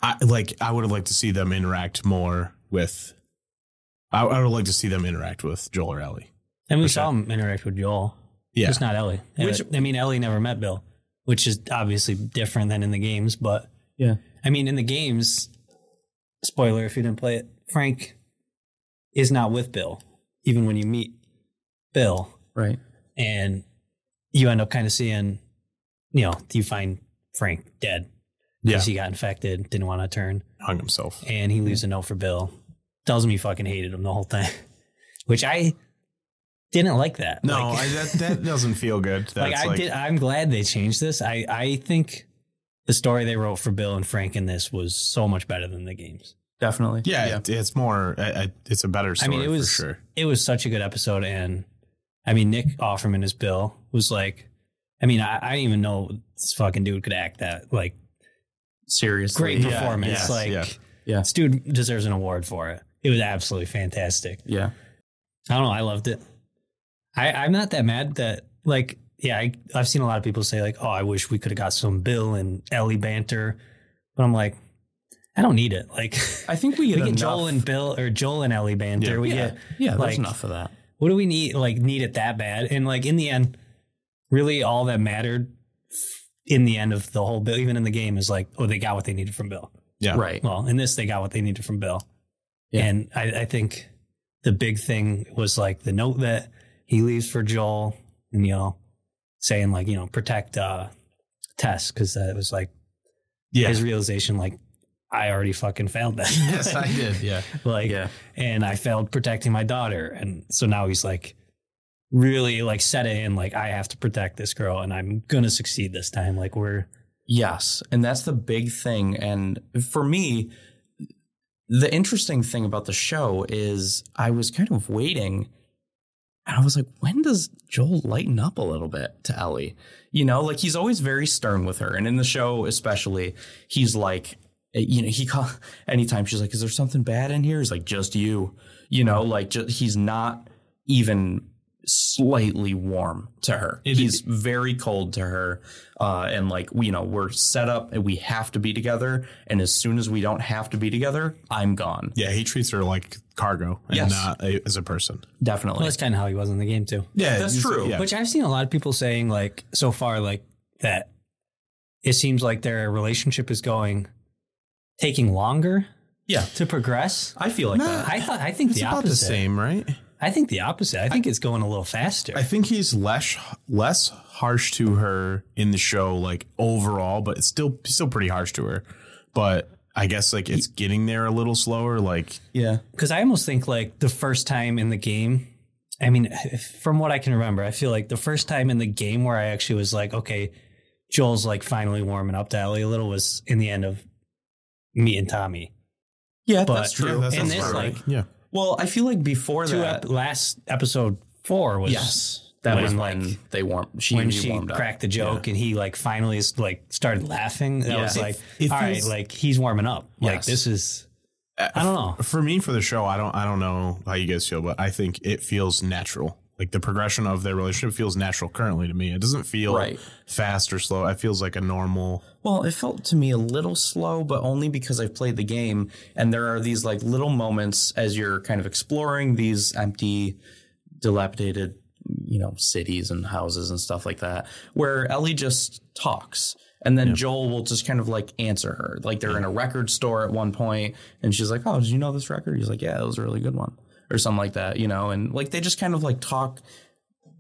I like I would have liked to see them interact more with. I, I would like to see them interact with Joel or Ellie. And we saw him interact with Joel. Yeah, Just not Ellie. Which- I mean, Ellie never met Bill, which is obviously different than in the games. But Yeah. I mean, in the games, spoiler if you didn't play it, Frank is not with Bill, even when you meet Bill, Right. and you end up kind of seeing, you know, you find Frank dead yeah, because he got infected, didn't want to turn, hung himself. and he leaves a note for Bill, tells him he fucking hated him the whole time, which I didn't like that. No, Like- I, that that doesn't feel good. That's like I did. I'm glad they changed this. I I think the story they wrote for Bill and Frank in this was so much better than the games. Definitely. Yeah, It, it's more. I, I, it's a better story. I mean, it was for sure. it was such a good episode, and I mean Nick Offerman as Bill was like, I mean I, I didn't even know this fucking dude could act that like Seriously. great Yeah, performance. yes, like yeah. Yeah. this dude deserves an award for it. It was absolutely fantastic. Yeah. I don't know. I loved it. I, I'm not that mad that like yeah, I, I've seen a lot of people say like, oh, I wish we could have got some Bill and Ellie banter, but I'm like, I don't need it. Like, I think we we get, get. Joel and Bill or Joel and Ellie banter. Yeah. we yeah. get yeah, there's like- enough of that. what do we need? Like, need it that bad? And like in the end, really all that mattered in the end of the whole Bill, even in the game, is like, oh, they got what they needed from Bill. Yeah, Right. Well, in this, they got what they needed from Bill. Yeah. And I, I think the big thing was like the note that he leaves for Joel and, you know, saying like, you know, protect uh, Tess because that was like Yeah. his realization, like, I already fucking failed that. yes, I did. Yeah. like, Yeah. and I failed protecting my daughter. And so now he's like, really like set it in, like, I have to protect this girl and I'm going to succeed this time. Like, we're, Yes, and that's the big thing. And for me, the interesting thing about the show is I was kind of waiting, and I was like, when does Joel lighten up a little bit to Ellie? You know, like he's always very stern with her, and in the show especially, he's like, you know, he call anytime she's like, "Is there something bad in here?" He's like, "Just you." You know, like ju- he's not even slightly warm to her. It- he's very cold to her. Uh, and like, we, you know, we're set up and we have to be together. And as soon as we don't have to be together, I'm gone. Yeah, he treats her like cargo and Yes. not a, as a person. Definitely. well, that's kind of how he was in the game too. Yeah, That's he's- true. Yeah. Which I've seen a lot of people saying, like, so far, like, that it seems like their relationship is going, taking longer yeah. to progress. I feel like Nah. that. I thought, I think it's the about opposite. the same, right? I think the opposite. I think it's going a little faster. I think he's less less harsh to her in the show, like overall, but it's still still pretty harsh to her. But I guess like it's getting there a little slower. Like Yeah. Because I almost think like the first time in the game, I mean, from what I can remember, I feel like the first time in the game where I actually was like, okay, Joel's like finally warming up to Ellie a little was in the end of me and Tommy. Yeah, But- that's true. Yeah, that that And sounds this, right. like- yeah, well, I feel like before Two that, ep- last episode four was yes, that when, was like, when they warmed. She, when she warmed up. cracked the joke and he like finally is like started laughing. That Yeah. was It- like, it all right, feels- like he's warming up. Like this is, uh, I don't know. for me for the show, I don't I don't know how you guys feel, but I think it feels natural. Like the progression of their relationship feels natural currently to me. It doesn't feel Right. fast or slow. It feels like a normal. Well, it felt to me a little slow, but only because I've played the game and there are these like little moments as you're kind of exploring these empty, dilapidated, you know, cities and houses and stuff like that, where Ellie just talks. And then Joel will just kind of like answer her. Like they're in a record store at one point and she's like, Oh, did you know this record? He's like, Yeah, it was a really good one. Or something like that, you know, and like they just kind of like talk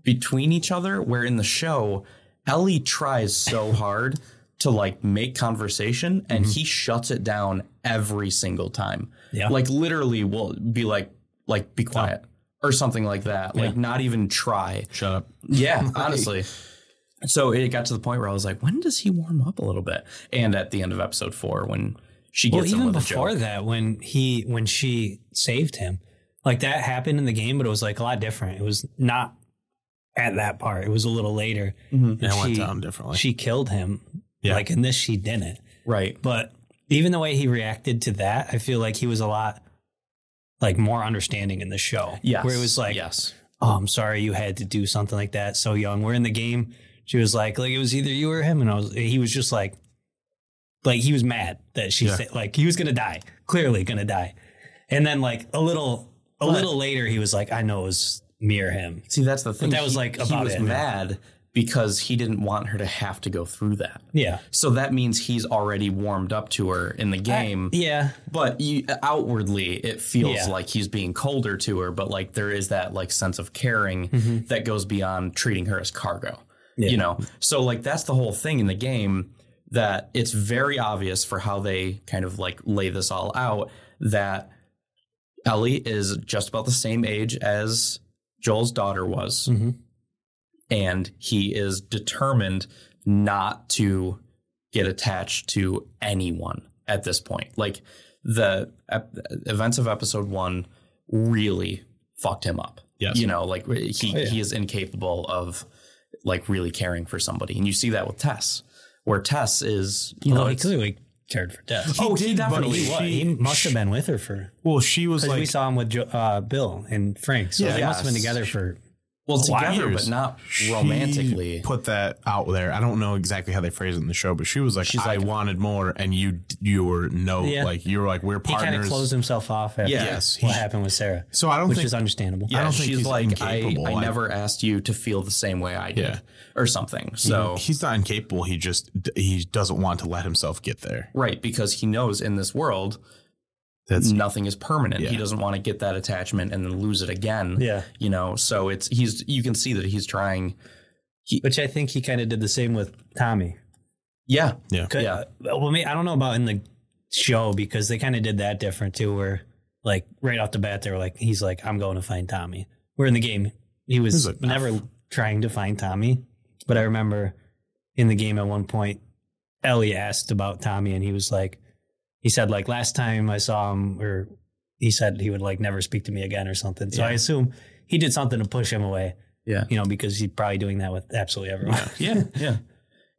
between each other where in the show ellie tries so hard to like make conversation and mm-hmm. he shuts it down every single time. Yeah. like literally will be like like be quiet or something like that. Like not even try. Shut up. yeah honestly. So it got to the point where i was like when does he warm up a little bit? And at the end of episode four when she Well, gets him even before that, when he when she saved him, like that happened in the game, but it was like a lot different. It was not at that part. It was a little later. Mm-hmm. It went She- down differently. She killed him. Yeah. Like in this, she didn't. right But even the way he reacted to that, I feel like he was a lot like more understanding in the show. yes where it was like, yes "Oh, I'm sorry, you had to do something like that so young." We're in the game. She was like, "Like it was either you or him," and I was. He was just like, like he was mad that she Yeah. said like he was gonna die, clearly gonna die, and then like a little a But- little later, he was like, "I know it was me or him." see that's the thing that was, like, he about was it. mad because he didn't want her to have to go through that Yeah, So that means he's already warmed up to her in the uh, game. yeah, but you, outwardly, it feels Yeah. like he's being colder to her. But like there is that like sense of caring mm-hmm. that goes beyond treating her as cargo. Yeah. You know, so like that's the whole thing in the game. That it's very obvious for how they kind of like lay this all out that Ellie is just about the same age as Joel's daughter was Mhm. and he is determined not to get attached to anyone at this point. Like the ep- events of episode one really fucked him up. Yes. You know, like he Oh, yeah. he is incapable of like really caring for somebody, and you see that with Tess, where Tess is you well, know he clearly cared for Tess. oh he did, but definitely he, was. he must have been with her for well, she was like we saw him with Jo- uh, Bill and Frank, so Yeah. they must have been together for. Well together, years. but not She romantically. put that out there. I don't know exactly how they phrase it in the show, but she was like, She's "I like- wanted more," and you you were no, Yeah. like you were like, "We're partners He kind partners." of closed himself off after Yeah. Yes, what he- happened with Sarah, so I don't which think is understandable. Yeah, I don't think she's he's like, I, incapable. I I- never asked you to feel the same way I did, Yeah. or something. So mm-hmm. he's not incapable. He just he doesn't want to let himself get there. Right, because he knows in this world That's nothing is permanent. Yeah. He doesn't want to get that attachment and then lose it again. Yeah. You know, so it's he's you can see that he's trying Which I think he kind of did the same with Tommy. Yeah. yeah. Yeah. Uh, well, me- I don't know about in the show because they kind of did that different too, where like right off the bat they were like, he's like, I'm going to find Tommy. We're in the game he was He's like, ah, never trying to find Tommy, but I remember in the game at one point Ellie asked about Tommy and he was like, he said like last time I saw him or he said he would like never speak to me again or something. So I assume he did something to push him away, Yeah. you know, because he's probably doing that with absolutely everyone. Yeah. Yeah.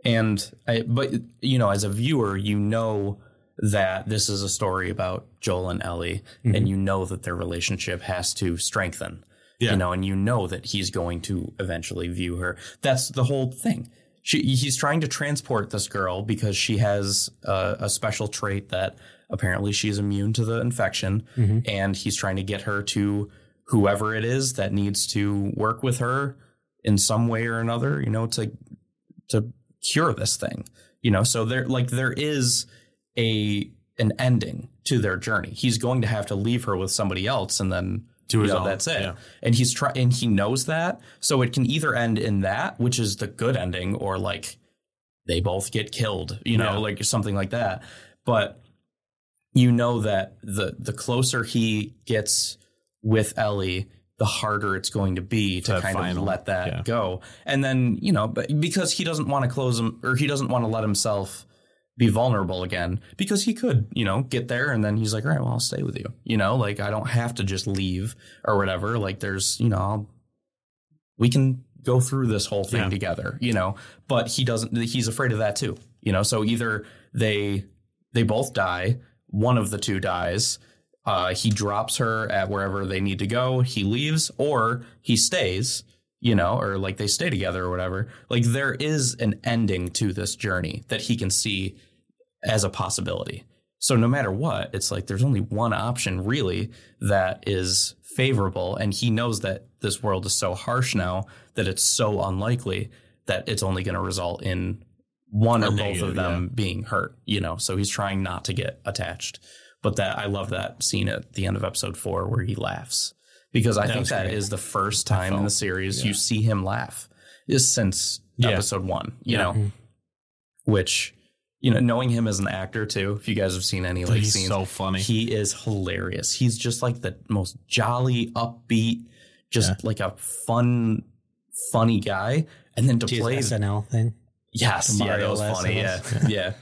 And I but you know, as a viewer, you know that this is a story about Joel and Ellie, and mm-hmm. you know that their relationship has to strengthen. Yeah. You know, and you know that he's going to eventually view her. That's the whole thing. She, he's trying to transport this girl because she has a, a special trait that apparently she's immune to the infection, mm-hmm. and he's trying to get her to whoever it is that needs to work with her in some way or another. You know, to to cure this thing. You know, so there like there is a an ending to their journey. He's going to have to leave her with somebody else and then To his you know, own, that's it. yeah. And he's try and he knows that. So it can either end in that, which is the good ending, or like they both get killed, you know, Yeah. like something like that. But you know that the the closer he gets with Ellie, the harder it's going to be to That kind final, of let that yeah. go. And then, you know, but because he doesn't want to close him or he doesn't want to let himself be vulnerable again because he could, you know, get there and then he's like, all right, well, I'll stay with you. You know, like I don't have to just leave or whatever. Like there's, you know, I'll, we can go through this whole thing Yeah. together, you know, but he doesn't, he's afraid of that too, you know, so either they, they both die, one of the two dies, uh, he drops her at wherever they need to go, he leaves, or he stays, you know, or like they stay together or whatever. Like there is an ending to this journey that he can see as a possibility. So no matter what, it's like there's only one option really that is favorable. And he knows that this world is so harsh now that it's so unlikely that it's only going to result in one A or both negative, of them being hurt, you know. So he's trying not to get attached. But that I love that scene at the end of episode four where he laughs. Because I think was that great. is the first time in the series you see him laugh is since Yeah. episode one, you Yeah. know, mm-hmm. which, you know, knowing him as an actor too, if you guys have seen any like he's scenes, so funny. he is hilarious. He's just like the most jolly, upbeat, just like a fun, funny guy. And then to His play SNL thing. Yes, yeah, that was funny. Yeah, yeah.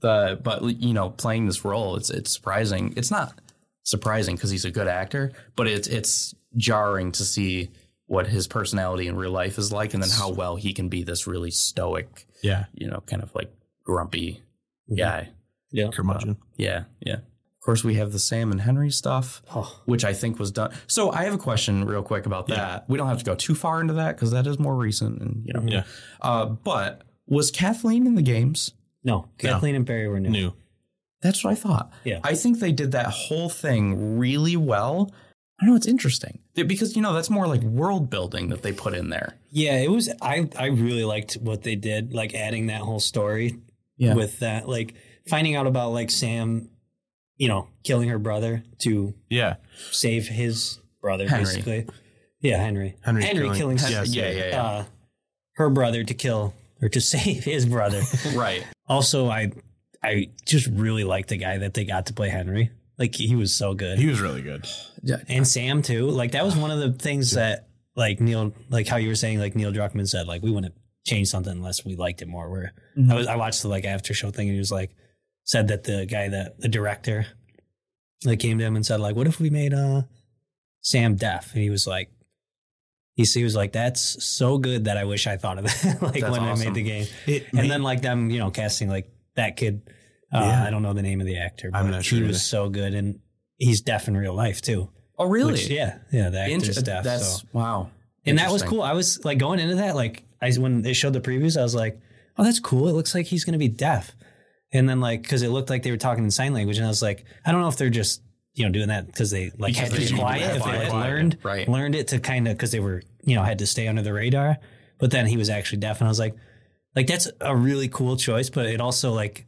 The but you know, playing this role, it's it's surprising. It's not surprising because he's a good actor, but it's it's jarring to see what his personality in real life is like, and then how well he can be this really stoic, yeah, you know, kind of like grumpy Mm-hmm. guy. Yeah. curmudgeon. Yeah, yeah. Of course, we have the Sam and Henry stuff, Oh. which I think was done. So I have a question, real quick, about that. We don't have to go too far into that because that is more recent, and you know. Yeah. Uh, but was Kathleen in the games? No, Kathleen and Barry were new. New. That's what I thought. Yeah. I think they did that whole thing really well. I know it's interesting because you know that's more like world building that they put in there. Yeah, it was. I I really liked what they did, like adding that whole story Yeah. with that, like finding out about like Sam, you know, killing her brother to Yeah, save his brother, Henry. basically. Yeah, Henry. Henry's Henry killing- killing Yes, yeah, yeah, yeah. uh, her brother to kill or to save his brother. right. also, I I just really liked the guy that they got to play Henry. Like he was so good. he was really good. Yeah. and Sam too. Like that was one of the things that like Neil, like how you were saying, like Neil Druckmann said, like we wouldn't change something unless we liked it more. Where I was, I watched the like after show thing, and he was like, said that the guy that the director, like came to him and said like, what if we made uh Sam deaf? And he was like. He, he was like, "That's so good that I wish I thought of that." like That's when I made the game, It and then like them, you know, casting like that kid. Uh, Yeah. I don't know the name of the actor, but I'm not he sure either. was so good, and he's deaf in real life too. Oh, really? Which, yeah, yeah, the actor's Inter- deaf. that's so. wow. And that was cool. I was like going into that, like I when they showed the previews, I was like, oh, that's cool. It looks like he's gonna be deaf. And then like because it looked like they were talking in sign language, and I was like, I don't know if they're just you know doing that because they like Because had to be quiet. If they had learned right. learned it to kind of because they were you know had to stay under the radar. But then he was actually deaf, and I was like, like that's a really cool choice. But it also like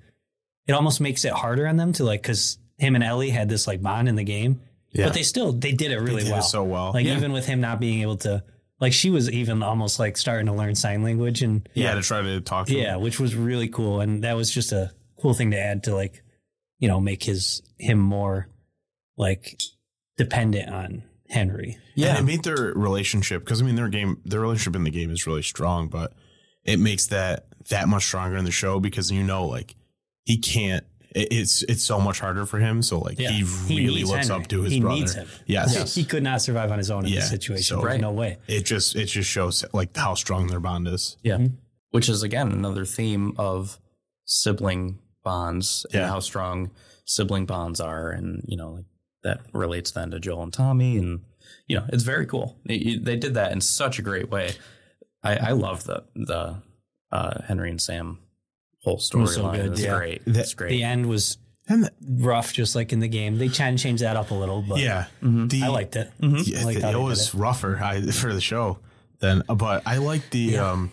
it almost makes it harder on them to like because him and Ellie had this like bond in the game. Yeah. But they still they did it really did it well. so well. Like Yeah. even with him not being able to like she was even almost like starting to learn sign language and yeah, to try to talk. To yeah, him. which was really cool. And that was just a cool thing to add to like, you know, make his him more like dependent on Henry. Yeah, Yeah. and it made their relationship because I mean their game, their relationship in the game is really strong, but it makes that that much stronger in the show because you know, like he can't. It's it's so much harder for him. So like Yeah. he really needs looks Henry. up to his he brother. Needs him. Yes. He could not survive on his own in Yeah, this situation. so- Right. no way. It just it just shows like how strong their bond is. Yeah. Mm-hmm. Which is again another theme of sibling bonds and Yeah. how strong sibling bonds are, and you know like that relates then to Joel and Tommy, and you know it's very cool. They, they did that in such a great way. I, I love the the uh, Henry and Sam whole was so storyline. good, It's yeah. great. That- It's great. The end was And the, rough, just like in the game. They tried to change that up a little, but yeah, Mm-hmm. the, I liked it. Yeah, I liked it, how they did was it. rougher I, for the show than, but I like the um,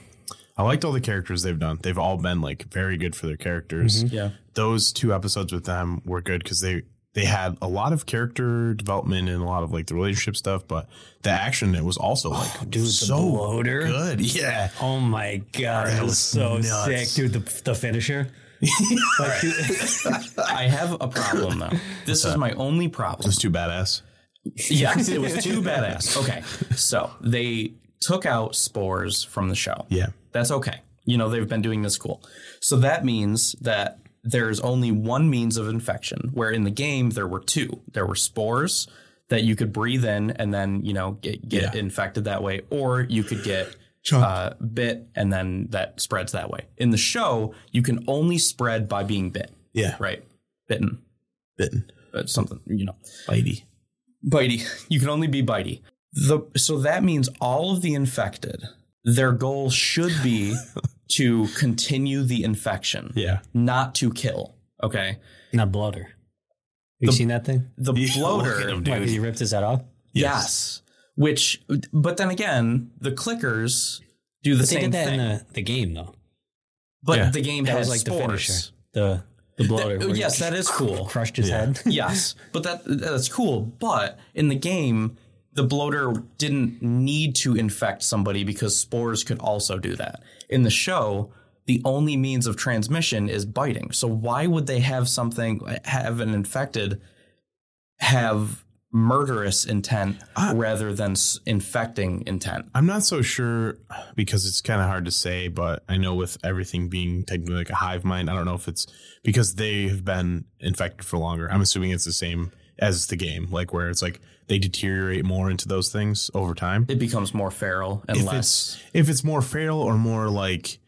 I liked all the characters they've done. They've all been like very good for their characters. Mm-hmm. Yeah. Those two episodes with them were good because they they had a lot of character development and a lot of like the relationship stuff, but the action it was also oh, like dude, so bloater. good. Yeah. Oh my god, That that was was so nuts. sick, dude. The, the finisher. Like, I have a problem though. This is my only problem. It problem. was too badass. Yes, it was too badass. Okay, so they took out spores from the show. Yeah. That's okay. You know, they've been doing this cool. So that means that there's only one means of infection, where in the game there were two. There were spores that you could breathe in and then, you know, get, get Yeah. infected that way, or you could get uh, bit and then that spreads that way. In the show, you can only spread by being bit, Yeah. right? Bitten. Bitten. But something, you know. Bitey. Bitey. You can only be bitey. The so that means all of the infected, their goal should be to continue the infection, Yeah. not to kill. Okay. not bloater. Have you The- seen that thing? The Yeah, look bloater, him, Like, dude. he ripped his head off. yes. Which, but then again, the clickers do the But they same did that thing. in the, the game though. but Yeah. the game That has was like the finisher. The the bloater. That- where he yes, that is cool. Crushed his Yeah. head. yes, but that that's cool. But in the game, the bloater didn't need to infect somebody because spores could also do that. In the show, the only means of transmission is biting. So why would they have something have an infected have murderous intent I- rather than s- infecting intent? I'm not so sure because it's kind of hard to say, but I know with everything being technically like a hive mind, I don't know if it's because they have been infected for longer. I'm assuming it's the same as the game, like where it's like they deteriorate more into those things over time. It becomes more feral and if less. it's if it's more feral or more like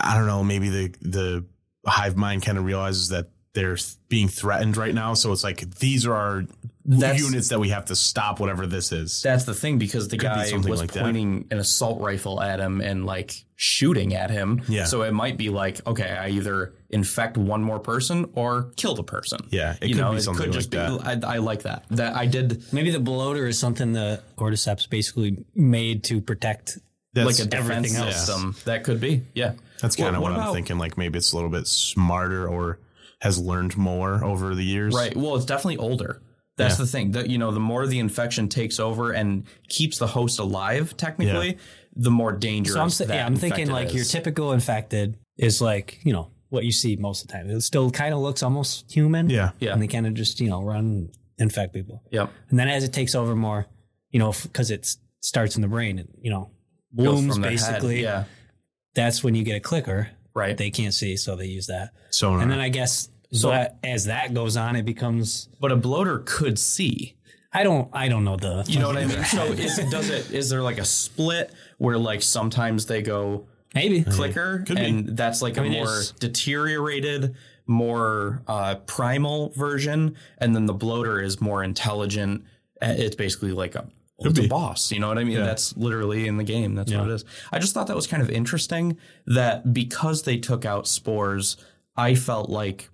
I don't know, maybe the the hive mind kind of realizes that they're being threatened right now, so it's like these are our That's- units that we have to stop whatever this is. That's the thing because the Could guy was like that. pointing an assault rifle at him and like shooting at him. Yeah. So it might be like, okay, I either infect one more person or kill the person. Yeah, it you could know, be it something could just like be. I, I like that. That I did Maybe the bloater is something the cordyceps basically made to protect. That's, like a defense everything else. system. That could be. Yeah. that's kind of Well, what, I'm thinking. Like maybe it's a little bit smarter or has learned more over the years. Right. Well, it's definitely older. That's Yeah. the thing. That you know, the more the infection takes over and keeps the host alive, technically, the more dangerous. So I'm sa- that yeah, I'm thinking infected like your typical infected is like you know what you see most of the time. It still kind of looks almost human. Yeah. Yeah. and they kind of just you know run and infect people. Yep. And then as it takes over more, you know, because it starts in the brain, it, you know, blooms from their head. basically. Yeah. That's when you get a clicker. Right. They can't see, so they use that. Sonar. And then I guess so that, as that goes on, it becomes. but a bloater could see. I don't. I don't know the. You know what I mean? So is does it is there like a split where like sometimes they go Maybe. clicker Could be. and that's like I mean, a more there's- deteriorated, more uh, primal version, and then the bloater is more intelligent. Uh, It's basically like a it's be. a boss. You know what I mean? Yeah. That's literally in the game. That's Yeah. what it is. I just thought that was kind of interesting that because they took out spores, I felt like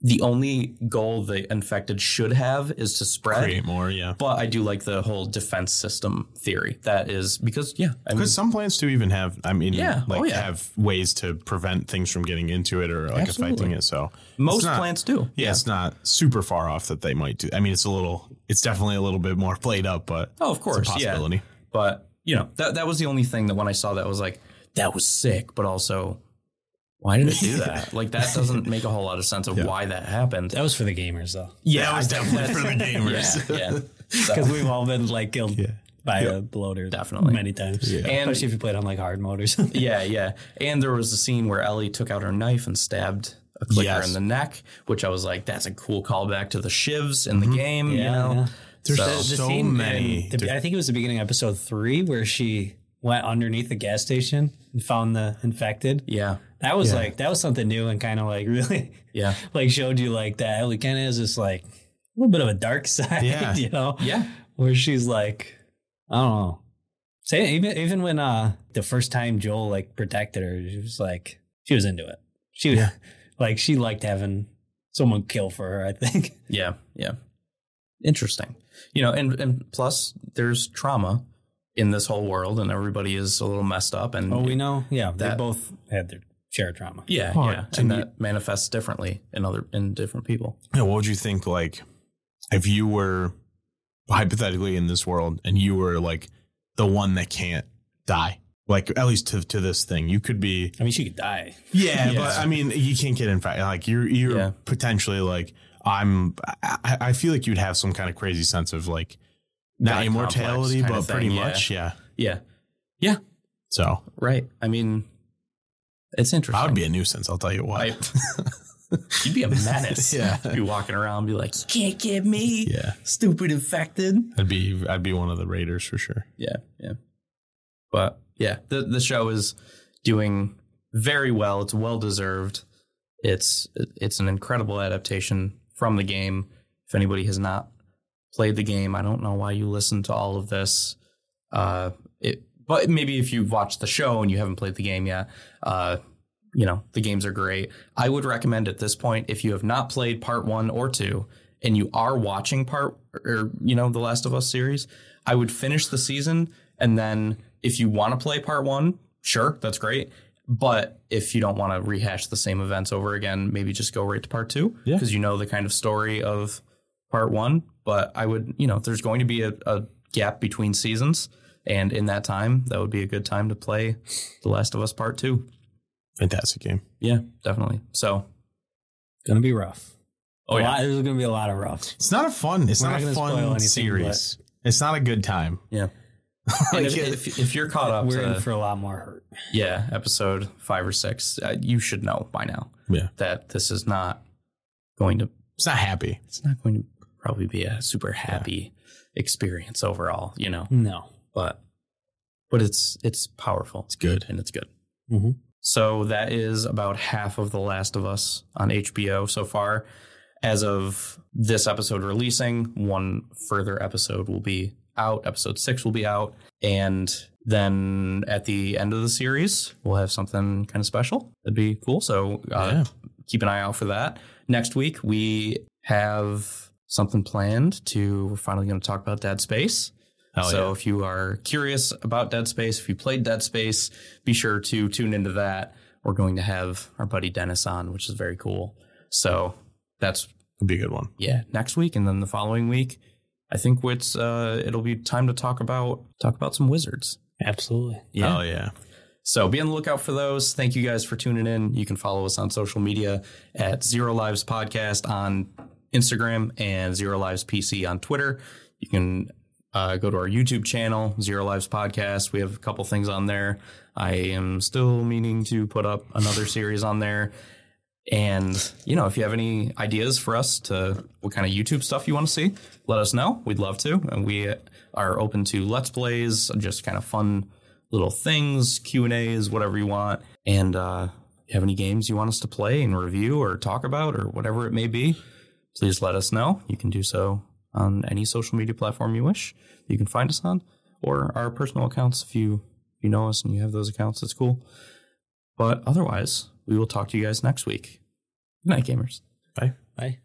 the only goal the infected should have is to spread. create more. Yeah. But I do like the whole defense system theory. That is because yeah, I mean, Because some plants do even have, I mean, Yeah. like Oh, yeah. have ways to prevent things from getting into it or like Absolutely. affecting it. So most not- plants do. yeah, it's not super far off that they might do. I mean, it's a little, it's definitely a little bit more played up, but Oh, of course, it's a possibility. yeah. But you know, that that was the only thing that when I saw that was like, that was sick, but also, why did it do that? like that doesn't make a whole lot of sense of why that happened. That was for the gamers though, Yeah, That was definitely for the gamers. Yeah, yeah. So- because we've all been like killed by a bloater Definitely. many times. And- especially if you played on like hard mode or something. yeah, yeah. And there was a scene where Ellie took out her knife and stabbed a clicker Yes. in the neck, which I was like, that's a cool callback to the shivs in the mm-hmm. game. you know, yeah. There's So- so, many. the- I think it was the beginning of episode three where she went underneath the gas station and found the infected. yeah, That was Yeah. like that was something new and kind of like really yeah, like showed you like that Ellie kind of has this like a little bit of a dark side, Yeah. you know, yeah. where she's like, I don't know. Say even even when uh the first time Joel like protected her, she was like she was into it. She was Yeah. like she liked having someone kill for her. I think. Yeah, yeah. Interesting. You know, and and plus there's trauma in this whole world and everybody is a little messed up and Oh, we know. Yeah, they both had their share of trauma. Yeah, Oh, yeah, to and me- that manifests differently in other in different people. Yeah, what would you think like if you were hypothetically in this world and you were like the one that can't die? Like at least to to this thing, you could be. I mean, she could die. Yeah, Yeah. but I mean, you can't get infected. Like you're you're Yeah. potentially like I'm. I, I feel like you'd have some kind of crazy sense of like not immortality, but pretty yeah. much, yeah. Yeah, yeah, So right. I mean, it's interesting. I would be a nuisance. I'll tell you what. I, you'd be a menace. Yeah. be walking around, be like, you can't get me, yeah, stupid infected. I'd be I'd be one of the raiders for sure. Yeah, yeah. But yeah, the the show is doing very well. It's well deserved. It's it's an incredible adaptation from the game. If anybody has not played the game, I don't know why you listen to all of this. Uh, it, but maybe if you've watched the show and you haven't played the game yet, uh, you know the games are great. I would recommend at this point if you have not played part one or two and you are watching part or you know the Last of Us series, I would finish the season and then if you want to play part one, sure, that's great. But if you don't want to rehash the same events over again, maybe just go right to part two Yeah. because you know the kind of story of part one. But I would, you know, there's going to be a, a gap between seasons. And in that time, that would be a good time to play The Last of Us Part Two. Fantastic game. Yeah, definitely. So, Gonna be rough. oh a yeah, lot, there's gonna be a lot of rough. It's not a fun. It's We're not, not a fun anything, series. It's not a good time. yeah. Like, if, if, if you're caught up We're to in for a lot more hurt. yeah episode five or six, uh, you should know by now yeah, that this is not going to. it's not happy. It's not going to probably be a super happy experience overall, you know. No. But but it's it's powerful. It's good. and it's good. Mhm. So that is about half of The Last of Us on HBO so far. As of this episode releasing, one further episode will be out. Episode six will be out. And then at the end of the series, we'll have something kind of special. That'd be cool. So uh, Yeah. keep an eye out for that. Next week, we have something planned to, we're finally going to talk about Dead Space. Hell so yeah. if you are curious about Dead Space, if you played Dead Space, be sure to tune into that. We're going to have our buddy Dennis on, which is very cool. So that's It'd be a good one. yeah, next week and then the following week, I think it's uh it'll be time to talk about talk about some wizards. Absolutely. Yeah. Oh yeah. So be on the lookout for those. Thank you guys for tuning in. You can follow us on social media at Zero Lives Podcast on Instagram and Zero Lives PC on Twitter. You can uh, go to our YouTube channel, Zero Lives Podcast. We have a couple things on there. I am still meaning to put up another series on there. And, you know, if you have any ideas for us to what kind of YouTube stuff you want to see, let us know. We'd love to. And we are open to Let's Plays, just kind of fun little things, Q&As, whatever you want. And uh, you have any games you want us to play and review or talk about or whatever it may be, please let us know. You can do so on any social media platform you wish. You can find us on or our personal accounts if you if you know us and you have those accounts. That's cool. But otherwise, we will talk to you guys next week. Good night, gamers. Bye. Bye.